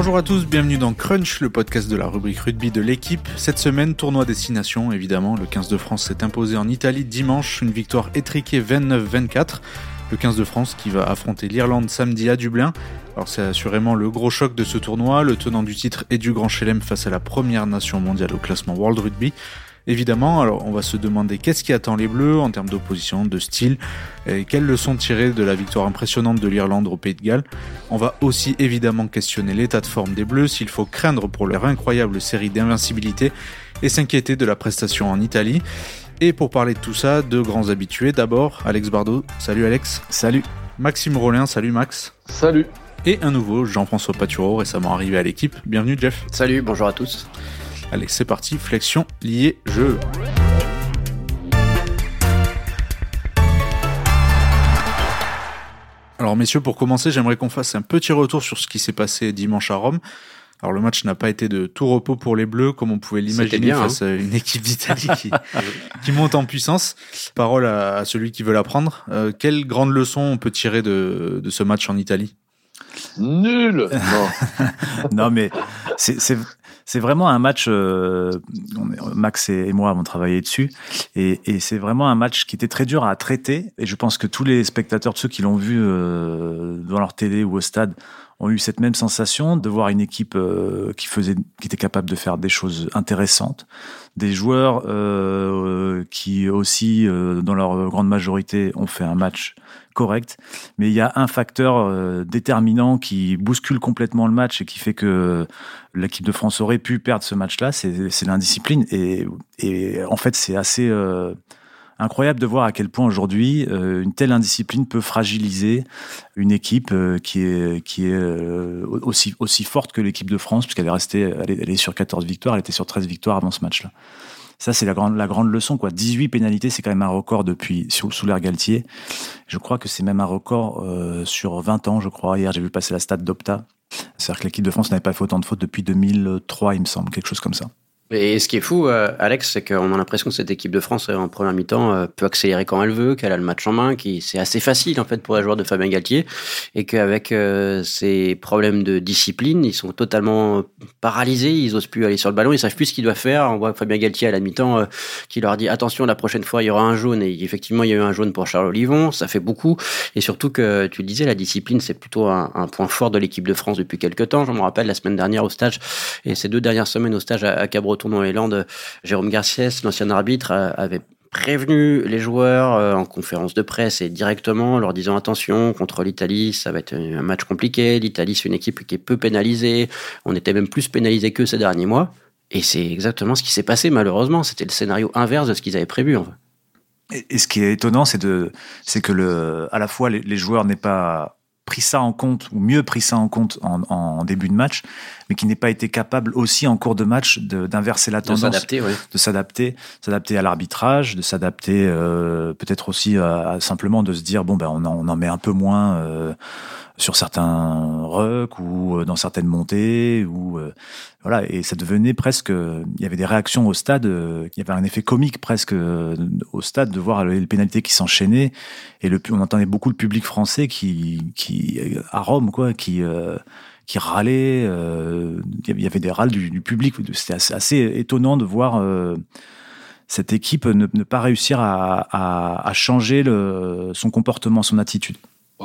Bonjour à tous, bienvenue dans Crunch, le podcast de la rubrique rugby de l'équipe. Cette semaine, tournoi destination, évidemment. Le 15 de France s'est imposé en Italie dimanche, une victoire étriquée 29-24. Le 15 de France qui va affronter l'Irlande samedi à Dublin. Alors c'est assurément le gros choc de ce tournoi, le tenant du titre et du Grand Chelem face à la première nation mondiale au classement World Rugby. Évidemment, alors on va se demander qu'est-ce qui attend les Bleus en termes d'opposition, de style, et quelles leçons tirer de la victoire impressionnante de l'Irlande au Pays de Galles. On va aussi évidemment questionner l'état de forme des Bleus, s'il faut craindre pour leur incroyable série d'invincibilité et s'inquiéter de la prestation en Italie. Et pour parler de tout ça, deux grands habitués. D'abord, Alex Bardot. Salut Alex. Salut. Maxime Rollin. Salut Max. Salut. Et un nouveau, Jean-François Patureau, récemment arrivé à l'équipe. Bienvenue Jeff. Salut, bonjour à tous. Allez, c'est parti, flexion liée jeu. Alors messieurs, pour commencer, j'aimerais qu'on fasse un petit retour sur ce qui s'est passé dimanche à Rome. Alors le match n'a pas été de tout repos pour les Bleus, comme on pouvait l'imaginer face hein. à une équipe d'Italie qui, monte en puissance. Parole à, celui qui veut l'apprendre. Euh, quelle grande leçon on peut tirer de, de ce match en Italie? Nul Non, non mais c'est c'est vraiment un match. Euh, Max et moi avons travaillé dessus, et, c'est vraiment un match qui était très dur à traiter. Et je pense que tous les spectateurs, ceux qui l'ont vu euh, dans leur télé ou au stade, ont eu cette même sensation de voir une équipe euh, qui faisait, qui était capable de faire des choses intéressantes, des joueurs euh, qui aussi, euh, dans leur grande majorité, ont fait un match correct. Mais il y a un facteur euh, déterminant qui bouscule complètement le match et qui fait que l'équipe de France aurait pu perdre ce match-là, c'est l'indiscipline. Et, et, en fait, c'est assez euh, incroyable de voir à quel point aujourd'hui euh, une telle indiscipline peut fragiliser une équipe qui est, qui est aussi, aussi forte que l'équipe de France, puisqu'elle est restée, elle est, sur 14 victoires, elle était sur 13 victoires avant ce match-là. Ça, c'est la grande, la grande leçon. Quoi. 18 pénalités, c'est quand même un record depuis sous, sous l'ère Galtier. Je crois que c'est même un record euh, sur 20 ans, je crois. Hier, j'ai vu passer la stat d'Opta. C'est-à-dire que l'équipe de France n'avait pas fait autant de fautes depuis 2003, il me semble, quelque chose comme ça. Et ce qui est fou, euh, Alex, c'est qu'on a l'impression que cette équipe de France, euh, en première mi-temps, euh, peut accélérer quand elle veut, qu'elle a le match en main, qui c'est assez facile en fait pour les joueurs de Fabien Galtier, et qu'avec ces problèmes de discipline, ils sont totalement paralysés, ils osent plus aller sur le ballon, ils savent plus ce qu'ils doivent faire. On voit Fabien Galtier à la mi-temps qui leur dit attention, la prochaine fois il y aura un jaune, et effectivement il y a eu un jaune pour Charles Olivon, ça fait beaucoup, et surtout que tu le disais, la discipline c'est plutôt un, un, point fort de l'équipe de France depuis quelques temps. Je me rappelle la semaine dernière au stage et ces deux dernières semaines au stage à, à Cabreton tournoi Hollande, Jérôme Garciès, l'ancien arbitre, avait prévenu les joueurs euh, en conférence de presse et directement leur disant attention contre l'Italie ça va être un match compliqué. l'Italie c'est une équipe qui est peu pénalisée. On était même plus pénalisé que ces derniers mois. Et c'est exactement ce qui s'est passé malheureusement. C'était le scénario inverse de ce qu'ils avaient prévu et, ce qui est étonnant c'est que à la fois les, les joueurs n'aient pas pris ça en compte, ou mieux pris ça en compte en, en début de match, mais qui n'est pas été capable aussi en cours de match d'inverser la tendance, de s'adapter, s'adapter à l'arbitrage, de s'adapter euh, peut-être aussi à, à, simplement de se dire bon ben on en, on en met un peu moins. Euh, sur certains rucks ou euh, dans certaines montées ou euh, voilà. Et ça devenait presque il y avait des réactions au stade euh, il y avait un effet comique presque au stade de voir les pénalités qui s'enchaînaient. Et le on entendait beaucoup le public français qui à Rome quoi qui qui râlait il y avait des râles du, public. C'était assez, étonnant de voir cette équipe ne, pas réussir à, changer son comportement son attitude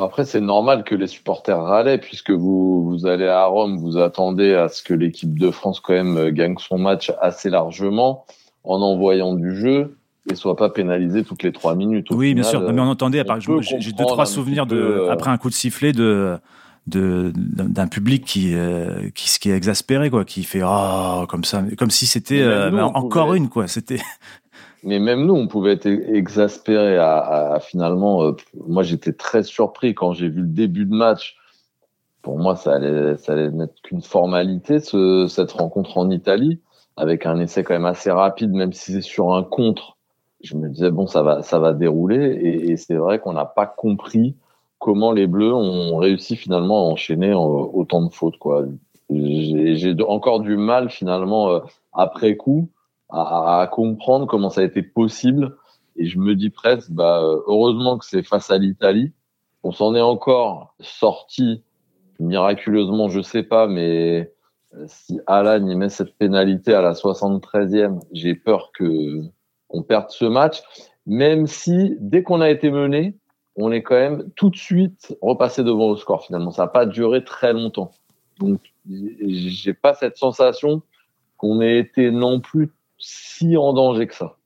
après, c'est normal que les supporters râlaient puisque vous, vous allez à Rome, vous attendez à ce que l'équipe de France quand même euh, gagne son match assez largement en envoyant du jeu et soit pas pénalisé toutes les trois minutes. oui, bien sûr. Mais on entendait, j'ai deux trois souvenirs de euh, après un coup de sifflet de de d'un public qui, euh, qui qui est exaspéré quoi qui fait oh comme ça comme si c'était encore une quoi c'était mais même nous, on pouvait être exaspérés à, finalement. Euh, moi, j'étais très surpris quand j'ai vu le début de match. Pour moi, ça allait, ça n'être qu'une formalité, ce, cette rencontre en Italie, avec un essai quand même assez rapide, même si c'est sur un contre. Je me disais bon, ça va, ça va dérouler, et, c'est vrai qu'on n'a pas compris comment les Bleus ont réussi finalement à enchaîner autant de fautes. J'ai encore du mal finalement euh, après coup à, à, comprendre comment ça a été possible. Et je me dis presque, bah, heureusement que c'est face à l'Italie. On s'en est encore sorti miraculeusement, je sais pas, mais si Alan y met cette pénalité à la 73e, j'ai peur que qu'on perde ce match, même si dès qu'on a été mené, on est quand même tout de suite repassé devant le score finalement. Ça n'a pas duré très longtemps. Donc j'ai pas cette sensation qu'on ait été non plus si en danger que ça.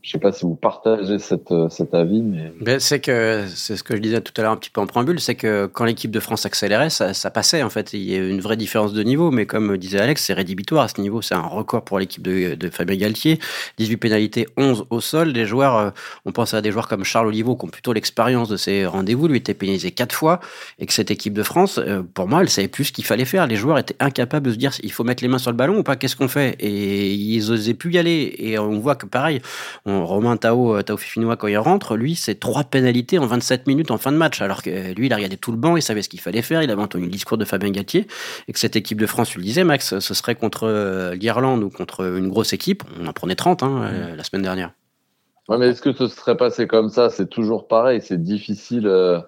Je sais pas si vous partagez euh, cet avis, mais. Ben, c'est que c'est ce que je disais tout à l'heure un petit peu en préambule, c'est que quand l'équipe de France accélérait, ça, passait en fait. Il y a une vraie différence de niveau, mais comme disait Alex, c'est rédhibitoire à ce niveau. C'est un record pour l'équipe de, Fabien Galtier. 18 pénalités, 11 au sol. Des joueurs, euh, on pense à des joueurs comme Charles Oliveau qui ont plutôt l'expérience de ces rendez-vous. Lui était pénalisé quatre fois et que cette équipe de France, euh, pour moi, elle savait plus ce qu'il fallait faire. Les joueurs étaient incapables de se dire il faut mettre les mains sur le ballon ou pas. Qu'est-ce qu'on fait? Et ils osaient plus y aller. Et on voit que pareil. Romain Tao, euh, Tao Fifinois, quand il rentre, lui, c'est trois pénalités en 27 minutes en fin de match. Alors que lui, il a regardé tout le banc, il savait ce qu'il fallait faire, il avait entendu le discours de Fabien Galtier. Et que cette équipe de France, tu le disais, Max, ce serait contre euh, l'Irlande ou contre une grosse équipe. On en prenait 30 hein, euh, la semaine dernière. Ouais, mais est-ce que ce serait passé comme ça? C'est toujours pareil, c'est difficile. Je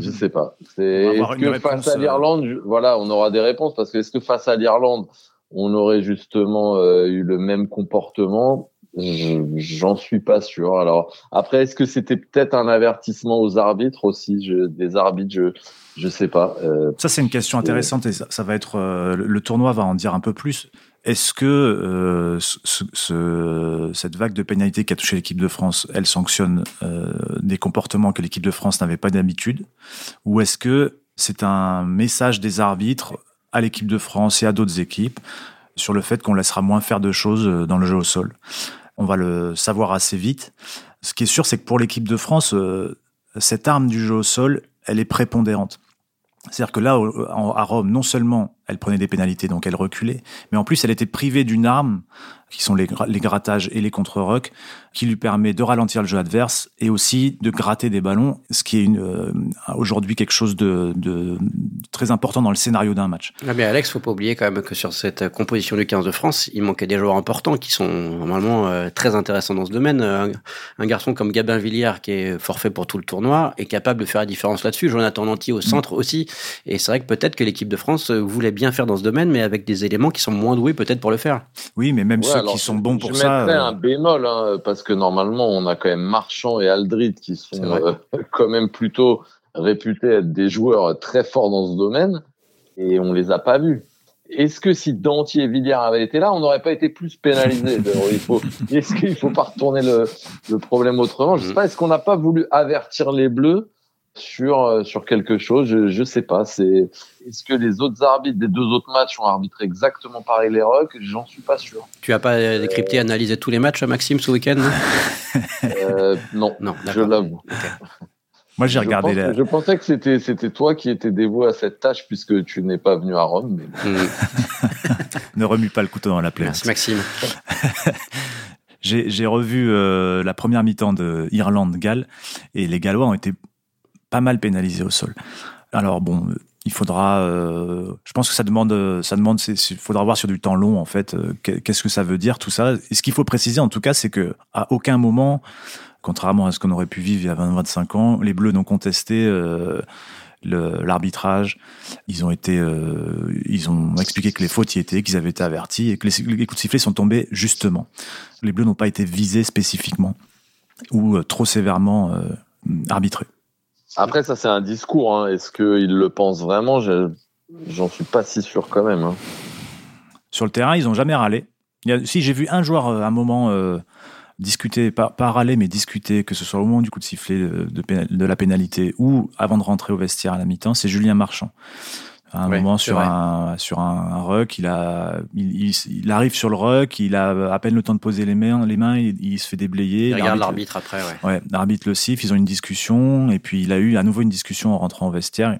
Je sais pas. Est-ce que face à l'Irlande, voilà, on aura des réponses parce que est-ce que face à l'Irlande, on aurait justement eu le même comportement? J'en suis pas sûr. Alors après, est-ce que c'était peut-être un avertissement aux arbitres aussi? Des arbitres, je je sais pas. Euh, ça c'est une question intéressante et ça, va être euh, le tournoi va en dire un peu plus. Est-ce que euh, ce, ce, cette vague de pénalités qui a touché l'équipe de France, elle sanctionne des comportements que l'équipe de France n'avait pas d'habitude, ou est-ce que c'est un message des arbitres à l'équipe de France et à d'autres équipes sur le fait qu'on laissera moins faire de choses dans le jeu au sol? On va le savoir assez vite. Ce qui est sûr, c'est que pour l'équipe de France, euh, cette arme du jeu au sol, elle est prépondérante. C'est-à-dire que là, à Rome, non seulement elle prenait des pénalités, donc elle reculait, mais en plus elle était privée d'une arme, qui sont les, les grattages et les contre-rocs, qui lui permet de ralentir le jeu adverse et aussi de gratter des ballons, ce qui est euh, aujourd'hui quelque chose de, de, très important dans le scénario d'un match. Ah mais Alex, faut pas oublier quand même que sur cette composition du 15 de France, il manquait des joueurs importants qui sont normalement euh, très intéressants dans ce domaine. Un, un, garçon comme Gabin Villiard, qui est forfait pour tout le tournoi, est capable de faire la différence là-dessus. Jonathan Nanty au centre mm. aussi. Et c'est vrai que peut-être que l'équipe de France voulait bien faire dans ce domaine, mais avec des éléments qui sont moins doués peut-être pour le faire. Oui, mais même ceux qui sont bons pour ça. Je mettrais euh, un bémol, hein, parce que normalement, on a quand même Marchand et Aldrit qui sont euh, quand même plutôt réputés être des joueurs très forts dans ce domaine, et on les a pas vus. Est-ce que si Dantier et Villiers avaient été là, on n'aurait pas été plus pénalisés Est-ce qu'il faut pas retourner le, le problème autrement? Je sais pas. Est-ce qu'on n'a pas voulu avertir les Bleus sur euh, sur quelque chose. Je je sais pas. C'est est-ce que les autres arbitres des deux autres matchs ont arbitré exactement pareil les Rocks J'en suis pas sûr. Tu as pas décrypté, analysé tous les matchs, Maxime, ce week-end euh, Non, non, je l'avoue. Moi, j'ai regardé. Je pensais que c'était c'était toi qui étais dévoué à cette tâche puisque tu n'es pas venu à Rome. Mais... Mm. ne remue pas le couteau dans la plaie. Merci Maxime. j'ai revu euh, la première mi-temps de Irlande-Galles et les Gallois ont été pas mal pénalisé au sol. Alors bon, il faudra, euh, je pense que ça demande, ça demande, il faudra voir sur du temps long en fait, euh, qu'est-ce que ça veut dire tout ça. Et ce qu'il faut préciser en tout cas, c'est que à aucun moment, contrairement à ce qu'on aurait pu vivre il y a 20-25 ans, les Bleus n'ont contesté euh, l'arbitrage. Ils ont été, ils ont expliqué que les fautes y étaient, qu'ils avaient été avertis et que les, coups de sifflet sont tombés justement. Les Bleus n'ont pas été visés spécifiquement ou trop sévèrement arbitrés. Après, ça, c'est un discours. Hein. Est-ce qu'ils le pensent vraiment? J'en suis pas si sûr quand même. Hein. Sur le terrain, ils n'ont jamais râlé. si j'ai vu un joueur euh, à un moment euh, discuter, pas, pas, râler, mais discuter, que ce soit au moment du coup de sifflet de, de la pénalité ou avant de rentrer au vestiaire à la mi-temps, c'est Julien Marchand à un moment sur un sur un, ruck, il a il, il, arrive sur le ruck, il a à peine le temps de poser les mains, les mains, il, il se fait déblayer. Il regarde l'arbitre après, ouais. Ouais, l'arbitre le siffle, ils ont une discussion et puis il a eu à nouveau une discussion en rentrant au vestiaire.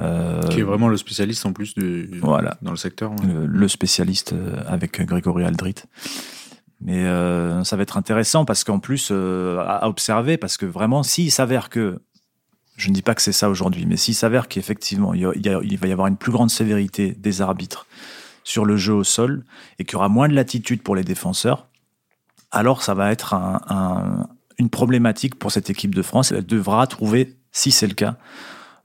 Euh, qui est vraiment le spécialiste en plus du voilà dans le secteur. Le, spécialiste euh, avec Grégory Aldrit. Mais euh, ça va être intéressant parce qu'en plus euh, à observer parce que vraiment s'il s'avère que je ne dis pas que c'est ça aujourd'hui, mais s'il s'avère qu'effectivement, il, va y avoir une plus grande sévérité des arbitres sur le jeu au sol et qu'il y aura moins de latitude pour les défenseurs, alors ça va être un, une problématique pour cette équipe de France. Elle devra trouver, si c'est le cas,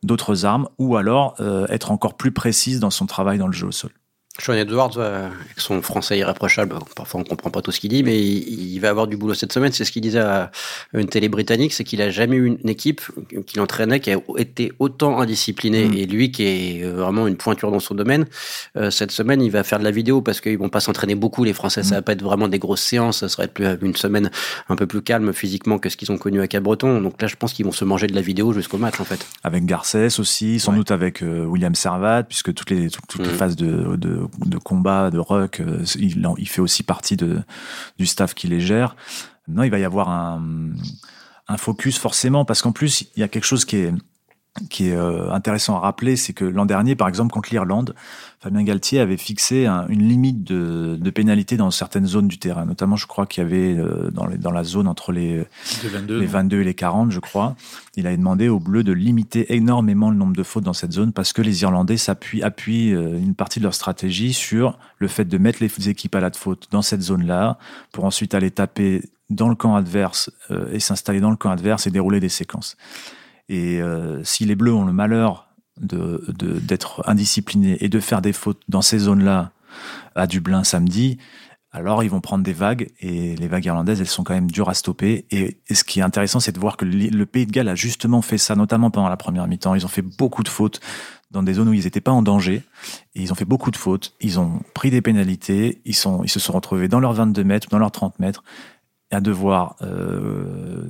d'autres armes ou alors être encore plus précise dans son travail dans le jeu au sol. Sean Edwards, avec son français irréprochable, parfois on comprend pas tout ce qu'il dit, mais il, va avoir du boulot cette semaine. C'est ce qu'il disait à une télé britannique, c'est qu'il a jamais eu une équipe qu'il entraînait qui a été autant indisciplinée. Mm. Et lui, qui est vraiment une pointure dans son domaine, euh, cette semaine, il va faire de la vidéo parce qu'ils vont pas s'entraîner beaucoup. Les Français, ça mm. va pas être vraiment des grosses séances. Ça serait plus une semaine un peu plus calme physiquement que ce qu'ils ont connu à Cap-Breton. Donc là, je pense qu'ils vont se manger de la vidéo jusqu'au match, en fait. Avec Garcès aussi, sans doute avec euh, William Servat, puisque toutes les toutes, les mm. phases de, de de combat, de rock. Euh, il, fait aussi partie de, du staff qui les gère. Non, il va y avoir un focus forcément, parce qu'en plus, il y a quelque chose qui est, qui est euh, intéressant à rappeler, c'est que l'an dernier, par exemple, contre l'Irlande, Fabien Galtier avait fixé une limite de, de pénalité dans certaines zones du terrain. Notamment, je crois qu'il y avait euh, dans, les, dans la zone entre les, 22, les 22 et les 40, je crois, il avait demandé aux Bleus de limiter énormément le nombre de fautes dans cette zone parce que les Irlandais s'appuient appuient euh, une partie de leur stratégie sur le fait de mettre les équipes à la faute dans cette zone-là pour ensuite aller taper dans le camp adverse et s'installer dans le camp adverse et dérouler des séquences. Et euh, si les Bleus ont le malheur de, d'être indisciplinés et de faire des fautes dans ces zones-là à Dublin samedi, alors ils vont prendre des vagues et les vagues irlandaises, elles sont quand même dures à stopper. Et, ce qui est intéressant, c'est de voir que le, Pays de Galles a justement fait ça, notamment pendant la première mi-temps. Ils ont fait beaucoup de fautes dans des zones où ils n'étaient pas en danger. Et ils ont fait beaucoup de fautes. Ils ont pris des pénalités. Ils, sont, ils se sont retrouvés dans leurs 22 mètres, dans leurs 30 mètres à devoir euh,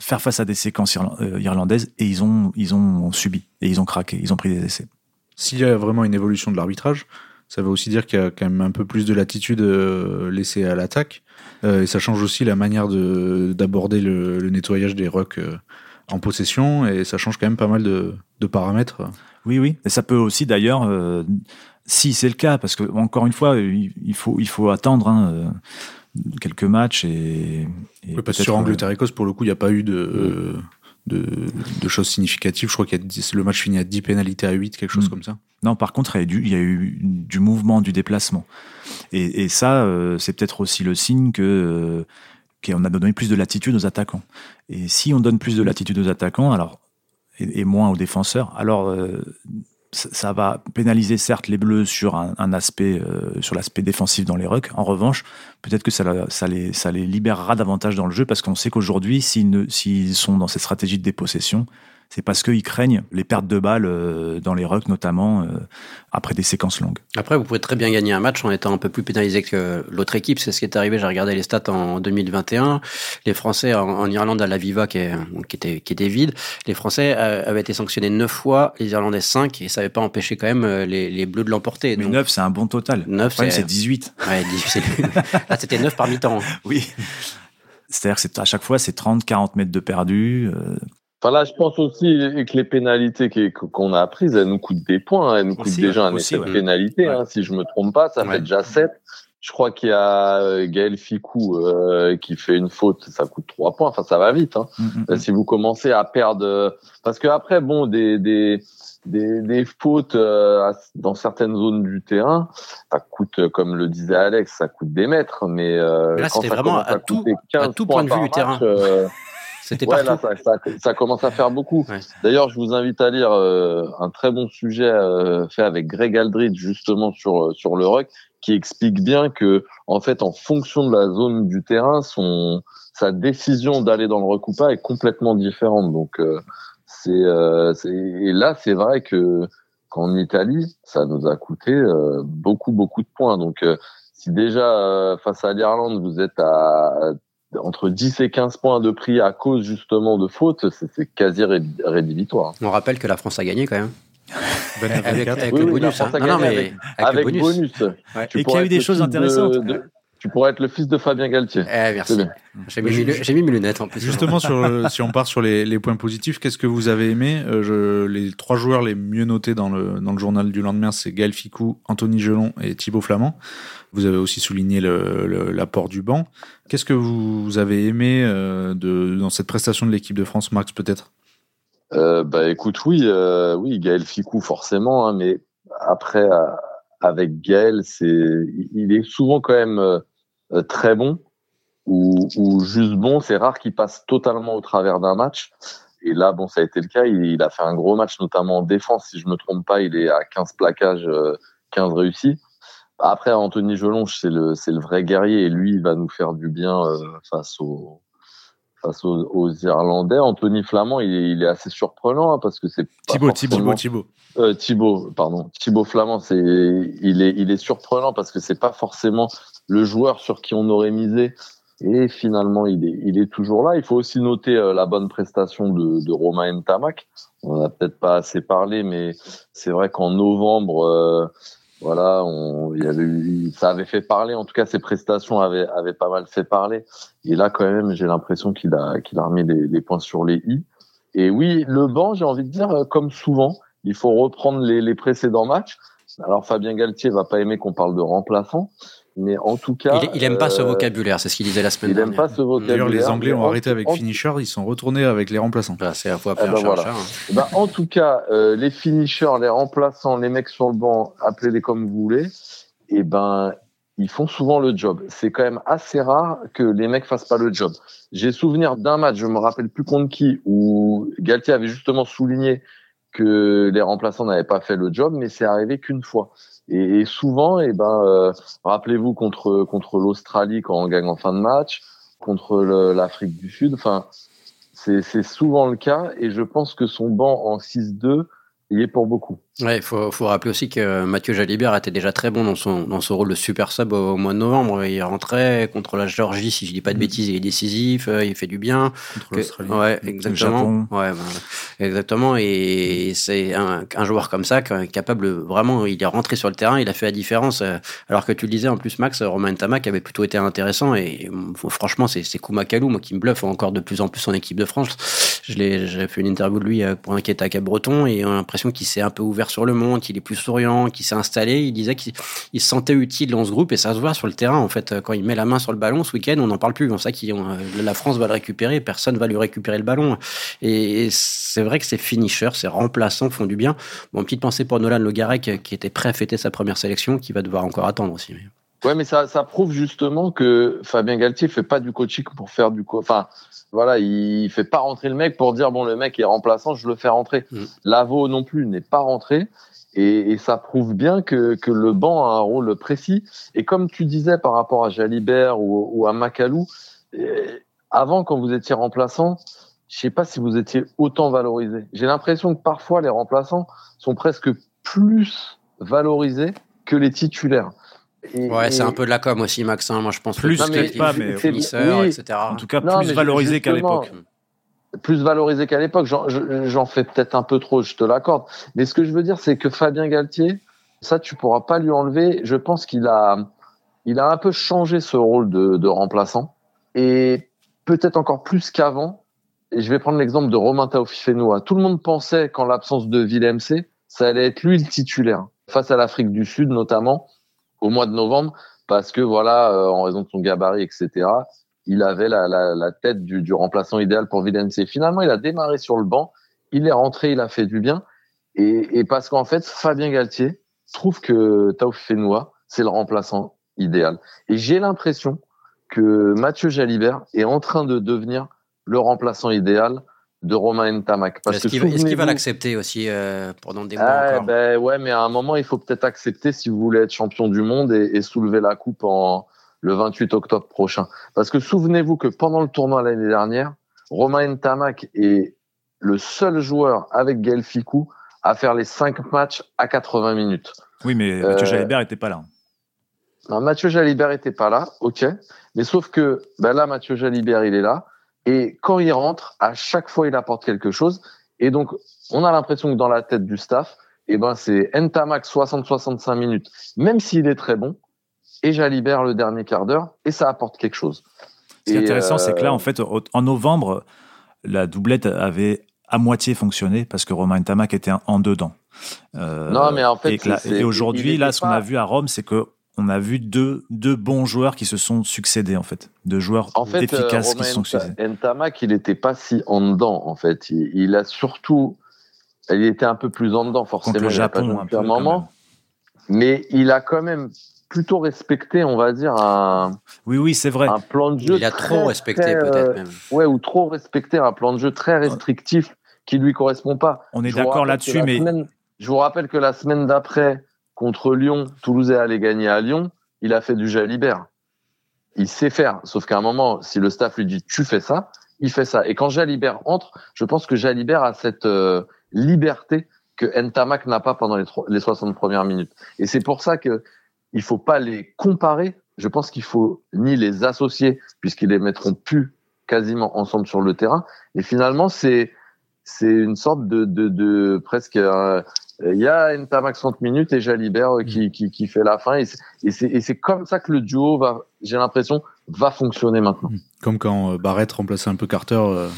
faire face à des séquences euh, irlandaises et ils ont, ils ont subi et ils ont craqué, ils ont pris des essais. S'il y a vraiment une évolution de l'arbitrage, ça veut aussi dire qu'il y a quand même un peu plus de latitude euh, laissée à l'attaque et ça change aussi la manière d'aborder le, le, nettoyage des rucks en possession et ça change quand même pas mal de, de paramètres. Oui, oui. Et ça peut aussi d'ailleurs, si c'est le cas, parce que encore une fois, il faut, il faut attendre. Hein, quelques matchs et, et parce sur Angleterre-Écosse pour le coup il n'y a pas eu de, de, de, choses significatives. Je crois que le match finit à 10 pénalités à 8 quelque chose mm. comme ça. Non par contre il y a, du, il y a eu du mouvement du déplacement. Et, et ça euh, c'est peut-être aussi le signe que euh, qu'on a donné plus de latitude aux attaquants. Et si on donne plus de latitude aux attaquants alors et, moins aux défenseurs alors euh, ça va pénaliser certes les Bleus sur un, aspect, euh, sur l'aspect défensif dans les rucks. En revanche, peut-être que ça, les, ça les libérera davantage dans le jeu parce qu'on sait qu'aujourd'hui, s'ils sont dans cette stratégie de dépossession, c'est parce qu'ils craignent les pertes de balles euh, dans les rucks, notamment euh, après des séquences longues. Après, vous pouvez très bien gagner un match en étant un peu plus pénalisé que l'autre équipe. C'est ce qui est arrivé. J'ai regardé les stats en 2021. Les Français en, Irlande à la Viva, qui, qui, était, qui était vide, les Français euh, avaient été sanctionnés 9 fois, les Irlandais 5, et ça n'avait pas empêché quand même les, les Bleus de l'emporter. Mais 9, c'est un bon total. 9, c'est 18. Ouais, Là, c'était 9 par mi-temps. Oui. C'est-à-dire que à chaque fois, c'est 30, 40 mètres de perdu. Enfin je pense aussi que les pénalités qu'on a apprises, elles nous coûtent des points. Elles nous coûtent déjà un effet de pénalité. Hein, si je me trompe pas, ça fait déjà 7. Je crois qu'il y a euh, Gaël Ficou euh, qui fait une faute, ça coûte 3 points. Enfin, ça va vite. Hein. Mm, mm, mm. Si vous commencez à perdre, parce que après, bon, des des des, des fautes euh, dans certaines zones du terrain, ça coûte, comme le disait Alex, ça coûte des mètres. Mais là, c'était vraiment à, tout, à tout point de vue du terrain. C'était ouais, là, ça, ça, ça, commence à faire beaucoup. D'ailleurs, je vous invite à lire euh, un très bon sujet euh, fait avec Greg Aldridge justement sur euh, sur le rock, qui explique bien que en fait, en fonction de la zone du terrain, son sa décision d'aller dans le recoupage est complètement différente. Donc c'est et là, c'est vrai que qu'en Italie, ça nous a coûté beaucoup beaucoup de points. Donc si déjà face à l'Irlande, vous êtes à entre 10 et 15 points de prix à cause justement de fautes, c'est quasi rédhibitoire. On rappelle que la France a gagné quand même. avec, le bonus. avec, bonus. Et qu'il y a eu des choses intéressantes. Tu pourrais être le fils de Fabien Galtier. Eh, merci. J'ai mis, mes lunettes en plus. Justement, sur, si on part sur les, points positifs, qu'est-ce que vous avez aimé euh, je, Les trois joueurs les mieux notés dans le, dans le journal du lendemain, c'est Gaël Ficou, Anthony Gelon et Thibaut Flamand. Vous avez aussi souligné l'apport du banc. Qu'est-ce que vous avez aimé euh, de, dans cette prestation de l'équipe de France, Max, peut-être? Euh, Bah écoute, oui, euh, oui, Gaël Ficou forcément, hein, mais après avec Gaël, c'est, il est souvent quand même très bon ou, ou juste bon. C'est rare qu'il passe totalement au travers d'un match. et, là, bon, ça a été le cas. Il, a fait un gros match, notamment en défense. Si je me trompe pas, il est à 15 plaquages, 15 euh, réussis. Après, Anthony Jolonge, c'est le, le vrai guerrier et lui, il va nous faire du bien face aux, face aux, Irlandais. Anthony Flamand, il est, assez surprenant hein, parce que c'est Thibaut, Thibaut, Thibaut, euh, Thibaut, pardon, Thibaut Flamand, c'est il est il est surprenant parce que c'est pas forcément le joueur sur qui on aurait misé et finalement il est il est toujours là. Il faut aussi noter euh, la bonne prestation de, de Romain Ntamak. On n'a peut-être pas assez parlé, mais c'est vrai qu'en novembre. Euh, voilà, on, il y avait eu, ça avait fait parler. En tout cas, ses prestations avaient, avaient pas mal fait parler. Et là, quand même, j'ai l'impression qu'il a, qu'il a remis les, les, points sur les i. Et oui, le banc, j'ai envie de dire, euh, comme souvent, il faut reprendre les, les précédents matchs. Alors, Fabien Galtier va pas aimer qu'on parle de remplaçant, mais en tout cas, il, il aime pas ce euh, vocabulaire, c'est ce qu'il disait la semaine dernière. Il aime pas ce vocabulaire. D'ailleurs, les Anglais ont arrêté avec finisher, ils sont retournés avec les remplaçants. Bah, c'est à fois eh ben voilà. Hein. Ben, en tout cas, euh, les finishers, les remplaçants, les mecs sur le banc, appelez-les comme vous voulez. Et eh ben, ils font souvent le job. C'est quand même assez rare que les mecs fassent pas le job. J'ai souvenir d'un match, je me rappelle plus contre qui, où Galtier avait justement souligné que les remplaçants n'avaient pas fait le job, mais c'est arrivé qu'une fois. Et, souvent, eh ben, euh, rappelez-vous contre contre l'Australie quand on gagne en fin de match, contre l'Afrique du Sud. Enfin, c'est souvent le cas. Et je pense que son banc en 6-2 y est pour beaucoup. Ouais, il faut, faut, rappeler aussi que Mathieu Jalibert était déjà très bon dans son, dans son rôle de super sub au, mois de novembre. Il rentrait contre la Géorgie, si je dis pas de mm. bêtises, il est décisif, euh, il fait du bien. Contre l'Australie. Ouais, exactement. Ouais, exactement. Et c'est un, un, joueur comme ça, capable vraiment, il est rentré sur le terrain, il a fait la différence. Euh, alors que tu le disais, en plus, Max, Romain Tamac avait plutôt été intéressant. Et franchement, c'est Koumakalou, moi, qui me bluffe encore de plus en plus en équipe de France. Je l'ai, j'ai fait une interview de lui euh, pour un qui était à Cap-Breton et on a l'impression qu'il s'est un peu ouvert sur le monde, qu'il est plus souriant, qu'il s'est installé. Il disait qu'il se sentait utile dans ce groupe et ça se voit sur le terrain. En fait, quand il met la main sur le ballon ce week-end, on n'en parle plus. On sait que la France va le récupérer, personne va lui récupérer le ballon. Et c'est vrai que ces finishers, ces remplaçants font du bien. Bon, petite pensée pour Nolan Le Garec qui était prêt à fêter sa première sélection, qui va devoir encore attendre aussi. Ouais, mais ça, ça prouve justement que Fabien Galtier fait pas du coaching pour faire du co enfin voilà, il fait pas rentrer le mec pour dire bon le mec est remplaçant, je le fais rentrer. Mm. Lavo non plus n'est pas rentré et, et, ça prouve bien que, que le banc a un rôle précis. Et comme tu disais par rapport à Jalibert ou, ou à Macalou, eh, avant quand vous étiez remplaçant, je sais pas si vous étiez autant valorisé. J'ai l'impression que parfois les remplaçants sont presque plus valorisés que les titulaires ouais, c'est un peu de la com aussi, Maxin. Moi, je pense plus que pas, mais etc. En tout cas, plus valorisé qu'à l'époque. Plus valorisé qu'à l'époque. J'en fais peut-être un peu trop, je te l'accorde. Mais ce que je veux dire, c'est que Fabien Galtier, ça, tu pourras pas lui enlever. Je pense qu'il a, il a un peu changé ce rôle de, de remplaçant et peut-être encore plus qu'avant. Et je vais prendre l'exemple de Romain Taofifenoa. Tout le monde pensait qu'en l'absence de Villemc, ça allait être lui le titulaire face à l'Afrique du Sud notamment au mois de novembre parce que voilà, euh, en raison de son gabarit, etc., il avait la, la, la tête du, du, remplaçant idéal pour Villeneuve. Finalement, il a démarré sur le banc, il est rentré, il a fait du bien, et, et parce qu'en fait, Fabien Galtier trouve que Taouf Fenoua, c'est le remplaçant idéal. Et j'ai l'impression que Mathieu Jalibert est en train de devenir le remplaçant idéal de Romain Ntamak. Est-ce qu'il va l'accepter aussi euh, pendant des mois ah, encore ben, Ouais, mais à un moment, il faut peut-être accepter si vous voulez être champion du monde et, soulever la coupe en le 28 octobre prochain. Parce que souvenez-vous que pendant le tournoi l'année dernière, Romain Ntamak est le seul joueur avec Gaël Ficou à faire les 5 matchs à 80 minutes. Oui, mais Mathieu euh, Jalibert n'était pas là. Non, Mathieu Jalibert n'était pas là, ok. Mais sauf que ben là, Mathieu Jalibert, il est là. Et quand il rentre, à chaque fois, il apporte quelque chose. Et donc, on a l'impression que dans la tête du staff, eh ben, c'est Entamax 60-65 minutes, même s'il est très bon, et Jalibert le dernier quart d'heure, et ça apporte quelque chose. Ce qui est intéressant, c'est que là, euh, en fait, en novembre, la doublette avait à moitié fonctionné parce que Romain Ntamak était en dedans. Euh, non, mais en fait, et, aujourd'hui, là, ce qu'on a vu à Rome, c'est que on a vu deux, deux bons joueurs qui se sont succédés en fait, deux joueurs en fait, efficaces qui se sont succédés. Ntamak, il n'était pas si en dedans en fait. Il, a surtout, il était un peu plus en dedans forcément. Contre le Japon un peu. moment, mais il a quand même plutôt respecté, on va dire, un, oui, oui, c'est vrai. un plan de jeu. Il a très, trop respecté, peut-être euh, même. Ouais, ou trop respecté un plan de jeu très restrictif qui lui correspond pas. On est d'accord là-dessus, mais semaine- je vous rappelle que la semaine d'après, contre Lyon, Toulouse est allé gagner à Lyon, il a fait du Jalibert. Il sait faire, sauf qu'à un moment, si le staff lui dit tu fais ça, il fait ça. Et quand Jalibert entre, je pense que Jalibert a cette euh, liberté que Ntamak n'a pas pendant les, les 60 premières minutes. Et c'est pour ça que il faut pas les comparer. Je pense qu'il faut ni les associer, puisqu'ils les mettront plus quasiment ensemble sur le terrain. Et finalement, c'est c'est une sorte de, de, de presque. euh, Il y a Ntamak 60 minutes et Jalibert euh, qui, qui, qui fait la fin. Et c'est- comme ça que le duo va, j'ai l'impression, va fonctionner maintenant. Comme quand euh, Barrett remplaçait un peu Carter, euh,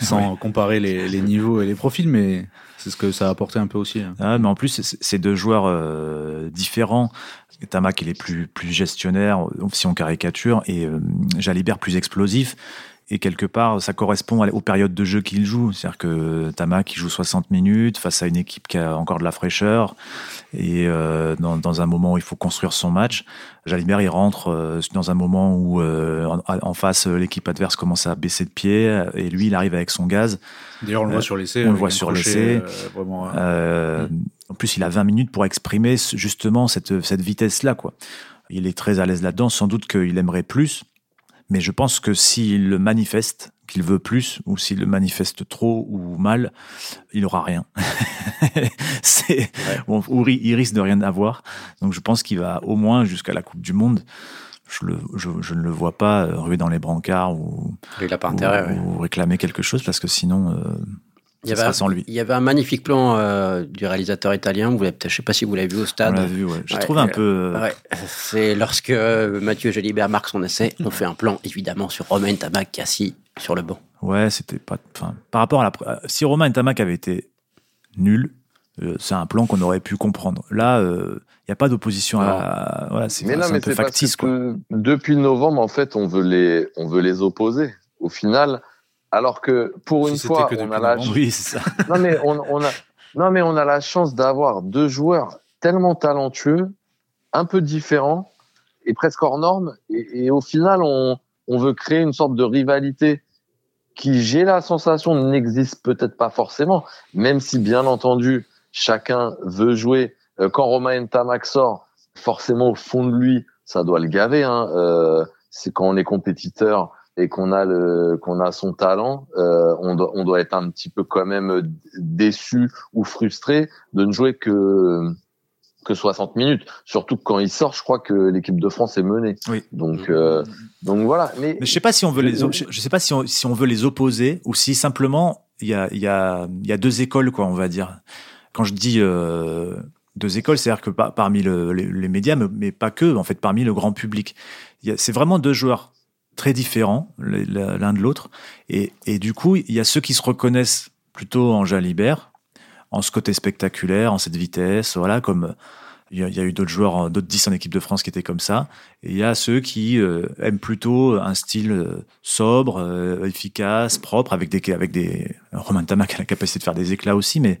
sans comparer les, les niveaux et les profils, mais c'est ce que ça a apporté un peu aussi. hein. Ah, mais en plus, c'est- c'est deux joueurs euh, différents. Tamak, il est plus, plus gestionnaire, si on caricature, et euh, Jalibert plus explosif. Et quelque part, ça correspond aux périodes de jeu qu'il joue. C'est-à-dire que Tamak, il joue 60 minutes face à une équipe qui a encore de la fraîcheur. Et euh, dans, dans un moment où il faut construire son match, Jalibert, il rentre euh, dans un moment où euh, en, en face, l'équipe adverse commence à baisser de pied. Et lui, il arrive avec son gaz. D'ailleurs, on le Euh, voit sur l'essai. on le euh, voit sur l'essai. euh, vraiment, euh, Euh, En plus, il a 20 minutes pour exprimer justement cette, cette vitesse-là. quoi. Il est très à l'aise là-dedans. Sans doute qu'il aimerait plus. Mais je pense que s'il le manifeste, qu'il veut plus, ou s'il le manifeste trop ou mal, il n'aura rien. C'est, bon, ou il risque de rien avoir. Donc je pense qu'il va au moins jusqu'à la Coupe du Monde. Je, le, je, je ne le vois pas euh, ruer dans les brancards ouais. ou réclamer quelque chose parce que sinon, euh, Il y, avait, sera sans lui. il y avait un magnifique plan euh, du réalisateur italien. Vous je sais pas si vous l'avez vu au On stade. l'a vu, ouais. J'ai Ouais, trouvé un euh, peu. euh, Ouais, c'est lorsque Mathieu Jalibert marque son essai, on fait un plan évidemment sur Romain Tabac qui est assis sur le banc. Ouais, c'était pas. Enfin, par rapport à la. Si Romain Ntamak avait été nul, euh, c'est un plan qu'on aurait pu comprendre. Là, il n'y a pas d'opposition à. Voilà, c'est Mais c'est non, un mais peu c'est parce factice, que quoi. depuis novembre, en fait, on veut les, on veut les opposer. Au final, alors que pour Si une fois, que on a la. Oui, ça. non mais on, on a, non mais on a la chance d'avoir deux joueurs tellement talentueux, un peu différents et presque hors normes. Et, et au final, on, on veut créer une sorte de rivalité qui, j'ai la sensation, n'existe peut-être pas forcément, même si bien entendu chacun veut jouer. Euh, Quand Romain Ntamak sort, forcément au fond de lui, ça doit le gaver. Hein. Euh, c'est quand on est compétiteur et qu'on a le qu'on a son talent, euh, on, doit, on doit être un petit peu quand même déçu ou frustré de ne jouer que que 60 minutes. Surtout que quand il sort, je crois que l'équipe de France est menée. Oui. Donc euh, donc voilà. Mais, Mais je sais pas si on veut les. Je sais pas si on, si on veut les opposer ou si simplement il y a, il y a, il y a deux écoles, quoi, on va dire. Quand je dis euh, deux écoles, c'est-à-dire que par- parmi le- les, les médias, mais, mais pas que, en fait, parmi le grand public, c'est vraiment deux joueurs très différents l'un de l'autre. Et, et du coup, il y a ceux qui se reconnaissent plutôt en Jalibert, en ce côté spectaculaire, en cette vitesse, voilà, comme il y a, il y a eu d'autres joueurs, d'autres 10 en équipe de France qui étaient comme ça. Et il y a ceux qui euh, aiment plutôt un style euh, sobre, euh, efficace, propre, avec des, avec des. Romain Tamac a la capacité de faire des éclats aussi, mais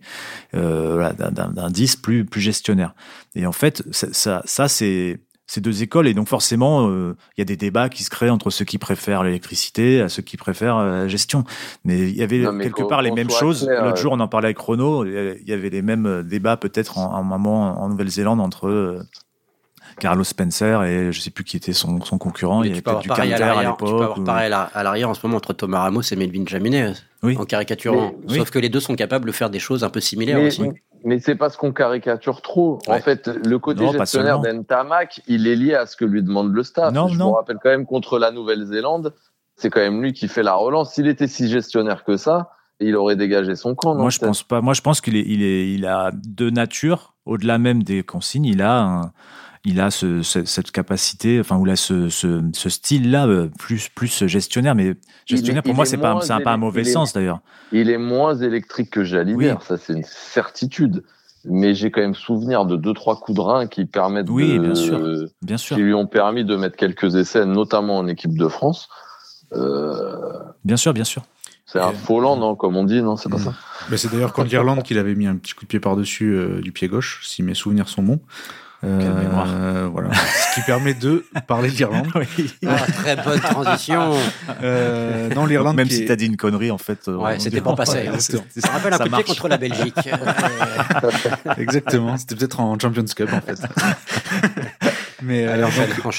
euh, voilà, d'un- d'un d'un 10 plus, plus gestionnaire. Et en fait, ça, ça, c'est ces deux écoles. Et donc forcément, euh, il y a des débats qui se créent entre ceux qui préfèrent l'électricité à ceux qui préfèrent euh, la gestion. Mais il y avait Non, quelque part les mêmes choses. clair, L'autre euh, jour, on en parlait avec Renault. Il y avait les mêmes débats peut-être en, en moment en Nouvelle-Zélande entre euh, Carlos Spencer et je sais plus qui était son, son concurrent. Mais il y avait peut-être du pareil à l'arrière. Tu peux l'époque. avoir ou- pareil à la- à l'arrière en ce moment entre Thomas Ramos et Melvin Jaminet, Oui. en caricaturant. Sauf que les deux sont capables de faire des choses un peu similaires mais, aussi. Mais c'est parce qu'on caricature trop. En fait, le côté Non, gestionnaire d'Entamac, il est lié à ce que lui demande le staff. Non, Je non. vous rappelle quand même contre la Nouvelle-Zélande, c'est quand même lui qui fait la relance. S'il était si gestionnaire que ça, il aurait dégagé son camp. Moi, je pense pas. Moi, je pense qu'il est, il est, il a de nature, au-delà même des consignes, il a, un- il a ce- ce- cette capacité, enfin, ou là, ce, ce, ce style-là, euh, plus, plus gestionnaire. Mais gestionnaire, est- pour moi, est c'est pas, c'est un- pas un mauvais sens d'ailleurs. Il est moins électrique que Jalibert, Oui. ça c'est une certitude. Mais j'ai quand même souvenir de deux trois coups de rein qui permettent Oui, de, bien sûr. Bien sûr, qui lui ont permis de mettre quelques essais, notamment en équipe de France. Euh, bien sûr, bien sûr. c'est un faux land, non, comme on dit, non, c'est pas Mm. ça. Mais c'est d'ailleurs contre l'Irlande qu'il avait mis un petit coup de pied par-dessus euh, du pied gauche, si mes souvenirs sont bons. Euh, voilà. Ce qui permet de parler de l'Irlande. oui. ah, très bonne transition. Euh, non, l'Irlande. Même si est- t'as dit une connerie, en fait. Ouais, c'était pas passé. hein. Ça rappelle un de pied contre la Belgique. Exactement. C'était peut-être en Champions Cup en fait. Mais euh,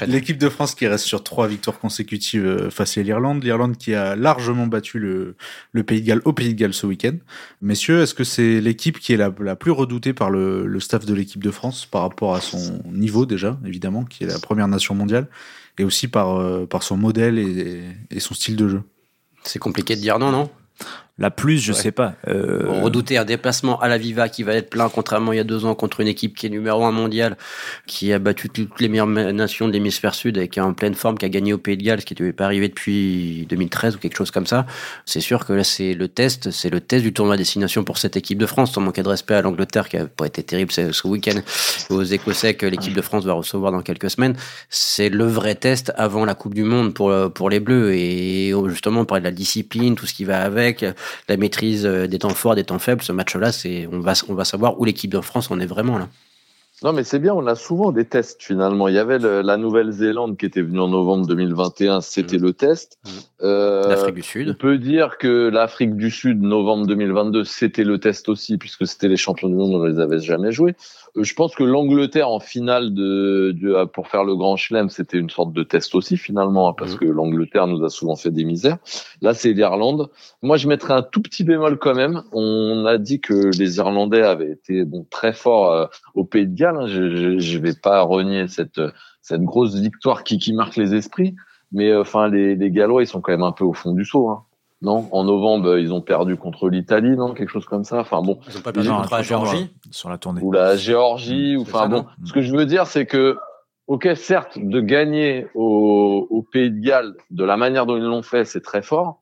l'équipe de France qui reste sur trois victoires consécutives euh, face à l'Irlande, l'Irlande qui a largement battu le, le Pays de Galles au Pays de Galles ce week-end. Messieurs, est-ce que c'est l'équipe qui est la, la plus redoutée par le, le staff de l'équipe de France par rapport à son niveau déjà, évidemment, qui est la première nation mondiale, et aussi par, euh, par son modèle et, et son style de jeu? C'est compliqué de dire non, non? La plus, je Ouais. sais pas. Euh, On redoutait un déplacement à la Viva qui va être plein, contrairement il y a deux ans, contre une équipe qui est numéro un mondial, qui a battu toutes les meilleures nations de l'hémisphère sud et qui est en pleine forme, qui a gagné au Pays de Galles, ce qui n'était pas arrivé depuis 2013 ou quelque chose comme ça. C'est sûr que là, c'est le test, c'est le test du tournoi destination pour cette équipe de France, sans manquer de respect à l'Angleterre, qui a pas été terrible ce, week-end, aux Écossais que l'équipe de France va recevoir dans quelques semaines. C'est le vrai test avant la Coupe du Monde pour, pour les Bleus. Et justement, on parlait de la discipline, tout ce qui va avec, la maîtrise euh, des temps forts, des temps faibles. Ce match-là, c'est on va on va savoir où l'équipe de France en est vraiment là. Non, mais c'est bien, on a souvent des tests finalement. Il y avait le- la Nouvelle-Zélande qui était venue en novembre 2021, c'était le test. Mhm. Euh, L'Afrique du on Sud. peut dire que l'Afrique du Sud, novembre 2022, c'était le test aussi, puisque c'était les champions du monde, on les avait jamais joués. Euh, je pense que l'Angleterre en finale de, de- pour faire le Grand Chelem, c'était une sorte de test aussi finalement, hein, parce Mhm. que l'Angleterre nous a souvent fait des misères. Là, c'est l'Irlande. Moi, je mettrais un tout petit bémol quand même. On a dit que les Irlandais avaient été bon très forts euh, au Pays de Galles. hein. Je, je, je vais pas renier cette cette grosse victoire qui, qui marque les esprits. Mais euh, enfin, les, les Gallois, ils sont quand même un peu au fond du saut. Hein. Non, en novembre, euh, ils ont perdu contre l'Italie, non, quelque chose comme ça. Enfin bon, Ils ont pas perdu contre la Géorgie. Sur la tournée. ou la Géorgie, ou c'est enfin bon. Ce que je veux dire, c'est que, ok, certes, de gagner au, au Pays de Galles de la manière dont ils l'ont fait, c'est très fort.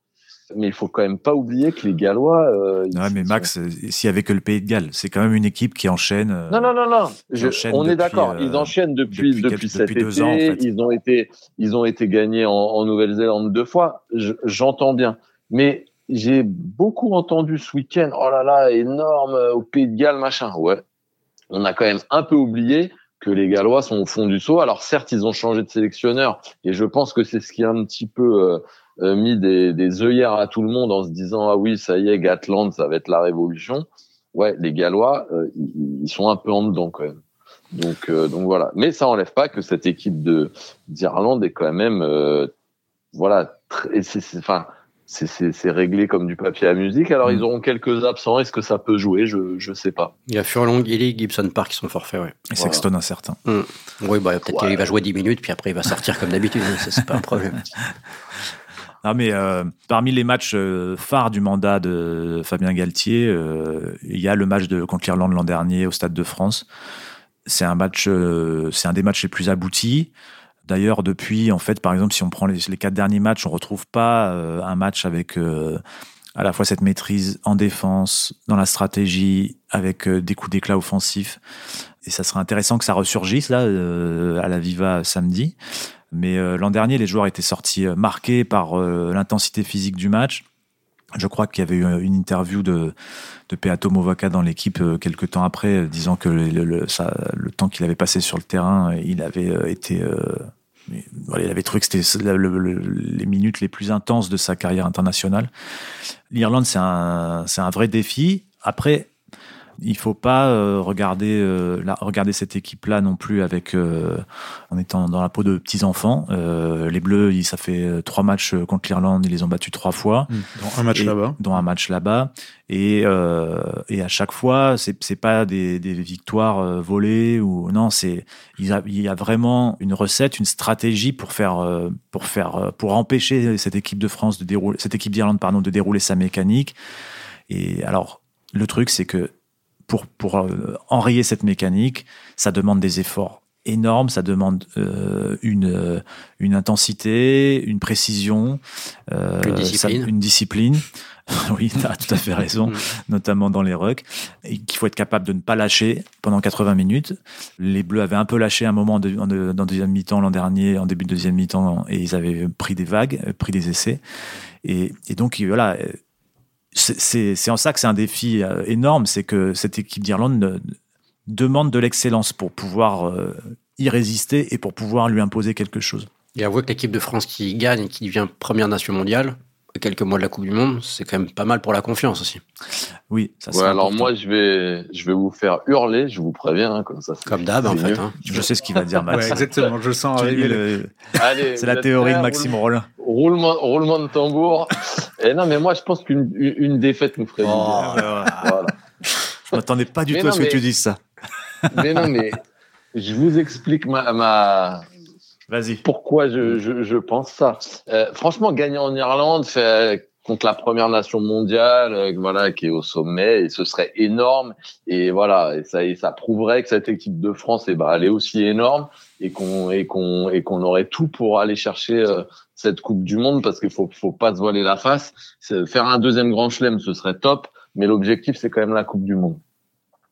Mais il faut quand même pas oublier que les Gallois. euh, ils Ouais, mais sont- Max, euh, s'il y avait que le Pays de Galles, c'est quand même une équipe qui enchaîne. euh, Non, non, non, non. Je- on est d'accord. euh, Ils enchaînent depuis depuis depuis, quelques- cet depuis deux été. ans, en fait. Ils ont été ils ont été gagnés en, en Nouvelle-Zélande deux fois. Je- J'entends bien, mais j'ai beaucoup entendu ce week-end. Oh là là, énorme euh, au Pays de Galles, machin. Ouais. On a quand même un peu oublié que les Gallois sont au fond du saut. Alors certes, ils ont changé de sélectionneur et je pense que c'est ce qui a un petit peu euh, euh, mis des, des œillères à tout le monde en se disant ah oui ça y est Gatland ça va être la révolution. Ouais, les Gallois euh, ils, sont un peu en dedans quand même. Donc euh, donc voilà. Mais ça enlève pas que cette équipe de d'Irlande est quand même euh, voilà très, c'est c'est- enfin c'est c'est c'est réglé comme du papier à musique. Alors Mm. ils auront quelques absents. Est-ce que ça peut jouer? Je je sais pas. Il y a Furlong, Gilly, Gibson Park qui sont forfaits, ouais. Et Sexton incertain. Oui, bah, peut-être Ouais. qu'il va jouer 10 minutes, puis après il va sortir comme d'habitude. ça, c'est pas un problème. Non, mais euh, parmi les matchs euh, phares du mandat de Fabien Galtier, euh, il y a le match de, contre l'Irlande l'an dernier au Stade de France. C'est un match, euh, c'est un des matchs les plus aboutis. D'ailleurs, depuis, en fait, par exemple, si on prend les, quatre derniers matchs, on retrouve pas euh, un match avec euh, à la fois cette maîtrise en défense, dans la stratégie, avec euh, des coups d'éclat offensifs. Et ça serait intéressant que ça ressurgisse là à la Viva samedi. Mais l'an dernier, les joueurs étaient sortis marqués par l'intensité physique du match. Je crois qu'il y avait eu une interview de, de Peato Movaca dans l'équipe quelques temps après, disant que le, temps qu'il avait passé sur le terrain, il avait été. Il avait trouvé que c'était le- le- le- les minutes les plus intenses de sa carrière internationale. L'Irlande, c'est un, c'est un vrai défi. Après, il faut pas euh, regarder, euh, la- regarder cette équipe-là non plus avec euh, en étant dans la peau de petits enfants. Les Bleus, ils- ça fait trois matchs contre l'Irlande, ils les ont battus trois fois Dans un match là-bas. dont un match là-bas. Et, et à chaque fois, c'est c'est pas des, des victoires volées ou non, c'est il y, a, il y a vraiment une recette, une stratégie pour faire pour faire pour empêcher cette équipe de France de dérouler cette équipe d'Irlande pardon de dérouler sa mécanique. Et alors le truc, c'est que pour pour euh, enrayer cette mécanique, ça demande des efforts énormes, ça demande euh, une euh, une intensité, une précision, euh, Une discipline. ça- une discipline. oui, tu as tout à fait raison, notamment dans les rucks, et qu'il faut être capable de ne pas lâcher pendant 80 minutes. Les Bleus avaient un peu lâché un moment de, en de- dans deuxième mi-temps l'an dernier, en début de deuxième mi-temps, et ils avaient pris des vagues, euh, pris des essais. Et, et donc, voilà, c'est- en ça que c'est un défi euh, énorme, c'est que cette équipe d'Irlande demande de l'excellence pour pouvoir euh, y résister et pour pouvoir lui imposer quelque chose. Et avouez que l'équipe de France qui gagne et qui devient première nation mondiale, quelques mois de la Coupe du Monde, c'est quand même pas mal pour la confiance aussi. Oui, ça Ouais, alors moi, je vais, je vais vous faire hurler, je vous préviens, hein, comme ça. Comme d'hab, en fait. hein. Je sais ce qu'il va dire, Max. Ouais, exactement, je sens arriver le- C'est la théorie de Maxime Rollin. Roulement, roulement de tambour. Et non, mais moi, je pense qu'une une défaite nous ferait du Oh. bien. Voilà. Je m'attendais pas du Mais tout à ce que tu dises ça. Mais non, mais je vous explique ma, ma, Vas-y. pourquoi je, je, je pense ça. Euh, franchement, gagner en Irlande fait, contre la première nation mondiale, euh, voilà, qui est au sommet, et ce serait énorme. Et voilà, et ça, et ça prouverait que cette équipe de France, eh ben, elle est aussi énorme et qu'on et qu'on et qu'on aurait tout pour aller chercher euh, cette Coupe du Monde, parce qu'il faut faut pas se voiler la face. Faire un deuxième Grand Chelem, ce serait top, mais l'objectif c'est quand même la Coupe du Monde.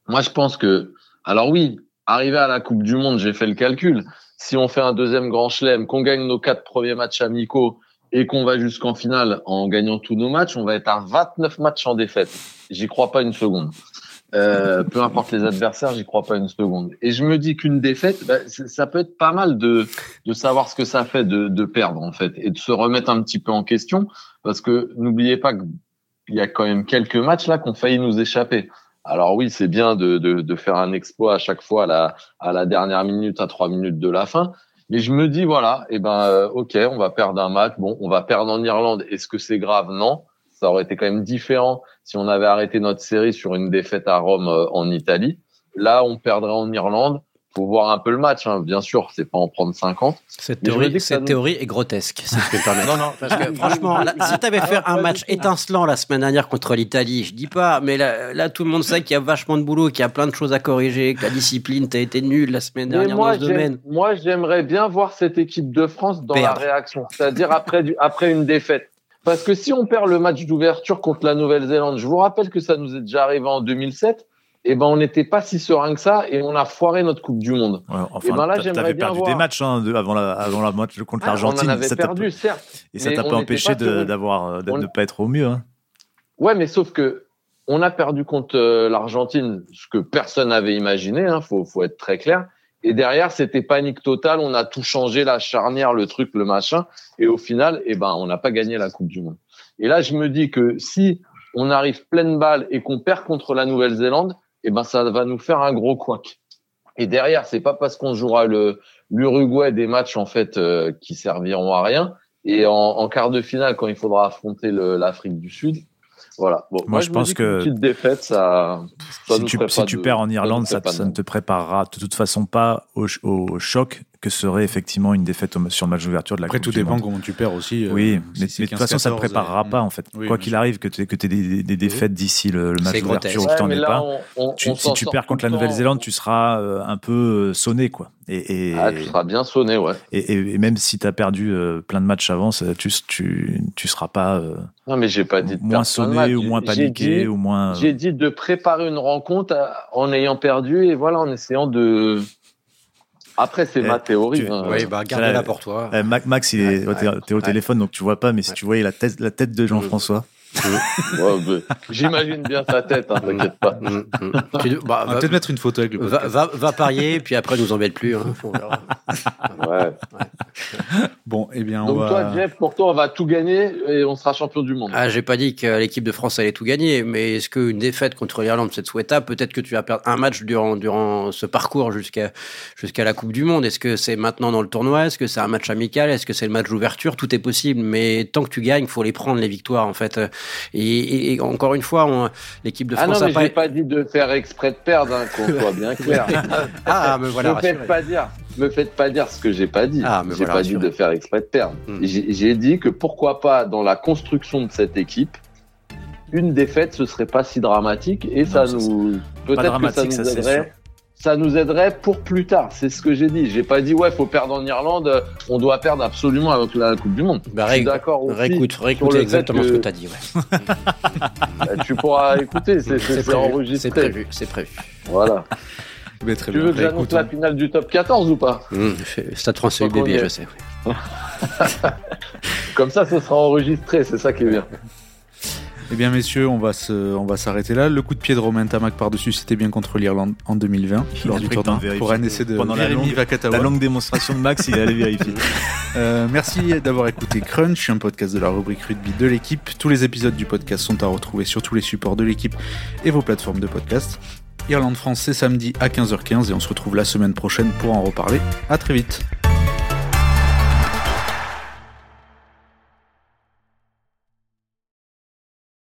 Moi, je pense que, alors oui, arriver à la Coupe du Monde, j'ai fait le calcul si on fait un deuxième grand chelem, qu'on gagne nos quatre premiers matchs amicaux et qu'on va jusqu'en finale en gagnant tous nos matchs, on va être à 29 matchs en défaite. J'y crois pas une seconde. Euh, peu importe les adversaires, j'y crois pas une seconde. Et je me dis qu'une défaite, bah, ça peut être pas mal de, de savoir ce que ça fait de, de perdre en fait et de se remettre un petit peu en question parce que n'oubliez pas qu'il y a quand même quelques matchs là qui ont failli nous échapper. Alors oui, c'est bien de, de, de faire un exploit à chaque fois à la, à la dernière minute, à trois minutes de la fin. Mais je me dis voilà, eh ben euh, ok, on va perdre un match. Bon, on va perdre en Irlande. Est-ce que c'est grave? Non. Ça aurait été quand même différent si on avait arrêté notre série sur une défaite à Rome euh, en Italie. Là, on perdrait en Irlande. Faut voir un peu le match, hein. bien sûr. C'est pas en prendre 50. Cette théorie, cette nous- théorie est grotesque, si je peux me permettre. Non, non. Parce que franchement, là, si tu avais fait un match étincelant la semaine dernière contre l'Italie, je dis pas, mais là, là, tout le monde sait qu'il y a vachement de boulot, qu'il y a plein de choses à corriger, que la discipline, t'as été nul la semaine Mais dernière moi, dans ce domaine. moi, j'aimerais bien voir cette équipe de France dans Perdre. la réaction, c'est-à-dire après, du, après une défaite. Parce que si on perd le match d'ouverture contre la Nouvelle-Zélande, je vous rappelle que ça nous est déjà arrivé en 2007, et ben on n'était pas si serein que ça et on a foiré notre Coupe du Monde. Ouais, Et enfin, ben là, j'aimerais bien perdu voir. des matchs hein, de- avant la, avant la match contre Ah, on l'Argentine. en avait perdu, certes. Et ça t'a on pas empêché d'avoir, euh, de on- ne pas être au mieux. Hein. Ouais, mais sauf que on a perdu contre euh, l'Argentine, ce que personne n'avait imaginé. Hein, faut, faut être très clair. Et derrière, c'était panique totale. On a tout changé, la charnière, le truc, le machin. Et au final, eh ben, on n'a pas gagné la Coupe du Monde. Et là, je me dis que si on arrive pleine balle et qu'on perd contre la Nouvelle-Zélande, eh ben, ça va nous faire un gros couac. Et derrière, c'est pas parce qu'on jouera le l'Uruguay des matchs en fait euh, qui serviront à rien. Et en, en quart de finale, quand il faudra affronter l'Afrique du Sud, voilà. Bon, Moi, je pense que qu'une petite défaite, ça. ça Si nous tu, ferait si pas tu de- perds en Irlande, ça, ne te préparera de toute façon pas au choc que serait effectivement une défaite au- sur le match d'ouverture de la Après, Coupe tout dépend comment tu perds aussi. euh, Oui, mais, de toute façon, ça ne 15-14, préparera euh, pas en fait. oui, Quoi qu'il arrive, que tu aies, que des, des défaites d'ici le, le match d'ouverture ou que Ouais, tu n'en aies pas. on- on- Tu- on si tu perds contre la. Nouvelle-Zélande, tu seras euh, un peu sonné, quoi. Et, et, Ah, tu seras bien sonné, ouais. et, et- et même si tu as perdu euh, plein de matchs avant, ça- tu, tu, tu seras pas euh, Non, mais j'ai pas dit de moins sonné ou moins paniqué dit- ou moins. J'ai dit de préparer une rencontre en ayant perdu et voilà, en essayant de. Après, c'est Eh, ma théorie. tu- hein. Oui, bah, gardez-la pour toi. Euh, Mac- Max, il est, Ouais, t'es au ouais. téléphone, donc tu vois pas, mais si tu voyais la tête, la tête de Jean-François. Ouais, bah, J'imagine bien sa tête, hein, t'inquiète pas. Mm, mm. Tu- bah, On va va, peut-être mettre une photo avec le va, podcast. va- va parier, puis après, nous embête plus. hein. Ouais. Bon, eh bien, on Donc va. toi, Jeff, pour toi, on va tout gagner et on sera champion du monde. Ah, j'ai pas dit que l'équipe de France allait tout gagner, mais est-ce qu'une défaite contre l'Irlande, c'est souhaitable Peut-être que tu vas perdre un match durant, durant ce parcours jusqu'à jusqu'à la Coupe du Monde? Est-ce que c'est maintenant dans le tournoi? Est-ce que c'est un match amical? Est-ce que c'est le match d'ouverture? Tout est possible, mais tant que tu gagnes, faut les prendre les victoires en fait. Et, encore une fois, on- l'équipe de Ah non, France mais a j'ai pas. dit de faire exprès de perdre, hein, qu'on soit bien clair. Ah, mais voilà. me faites pas dire, me faites pas dire ce que j'ai pas dit. Ah, mais j'ai voilà, pas dit de faire exprès de perdre. Hmm. J'ai j'ai dit que pourquoi pas dans la construction de cette équipe, une défaite ce serait pas si dramatique et ça ça, nous peut-être que ça nous aiderait. Ça nous aiderait pour plus tard. C'est ce que j'ai dit. J'ai pas dit ouais, faut perdre en Irlande. euh, On doit perdre absolument avec la Coupe du Monde. Bah, Je suis d'accord aussi. Réécoute, réécoute exactement ce que- tu as dit. Ouais. Euh, Tu pourras écouter. C'est enregistré. C'est prévu. C'est prévu. Voilà. Très Tu bien. veux que Bah, j'annonce la finale du top 14 ou pas? Mmh, Stade français est. je sais. Comme ça, ce sera enregistré. C'est ça qui est bien. Eh bien, messieurs, on va se, on va s'arrêter là. Le coup de pied de Romain Tamac par-dessus, c'était bien contre l'Irlande en 2020, Il lors du tournoi, pour un essai de Pendant la longue-. La longue démonstration de Max, il est allé vérifier. Euh, merci d'avoir écouté Crunch, un podcast de la rubrique rugby de l'équipe. Tous les épisodes du podcast sont à retrouver sur tous les supports de l'équipe et vos plateformes de podcast. Irlande-France, c'est samedi à 15h15 et on se retrouve la semaine prochaine pour en reparler. À très vite.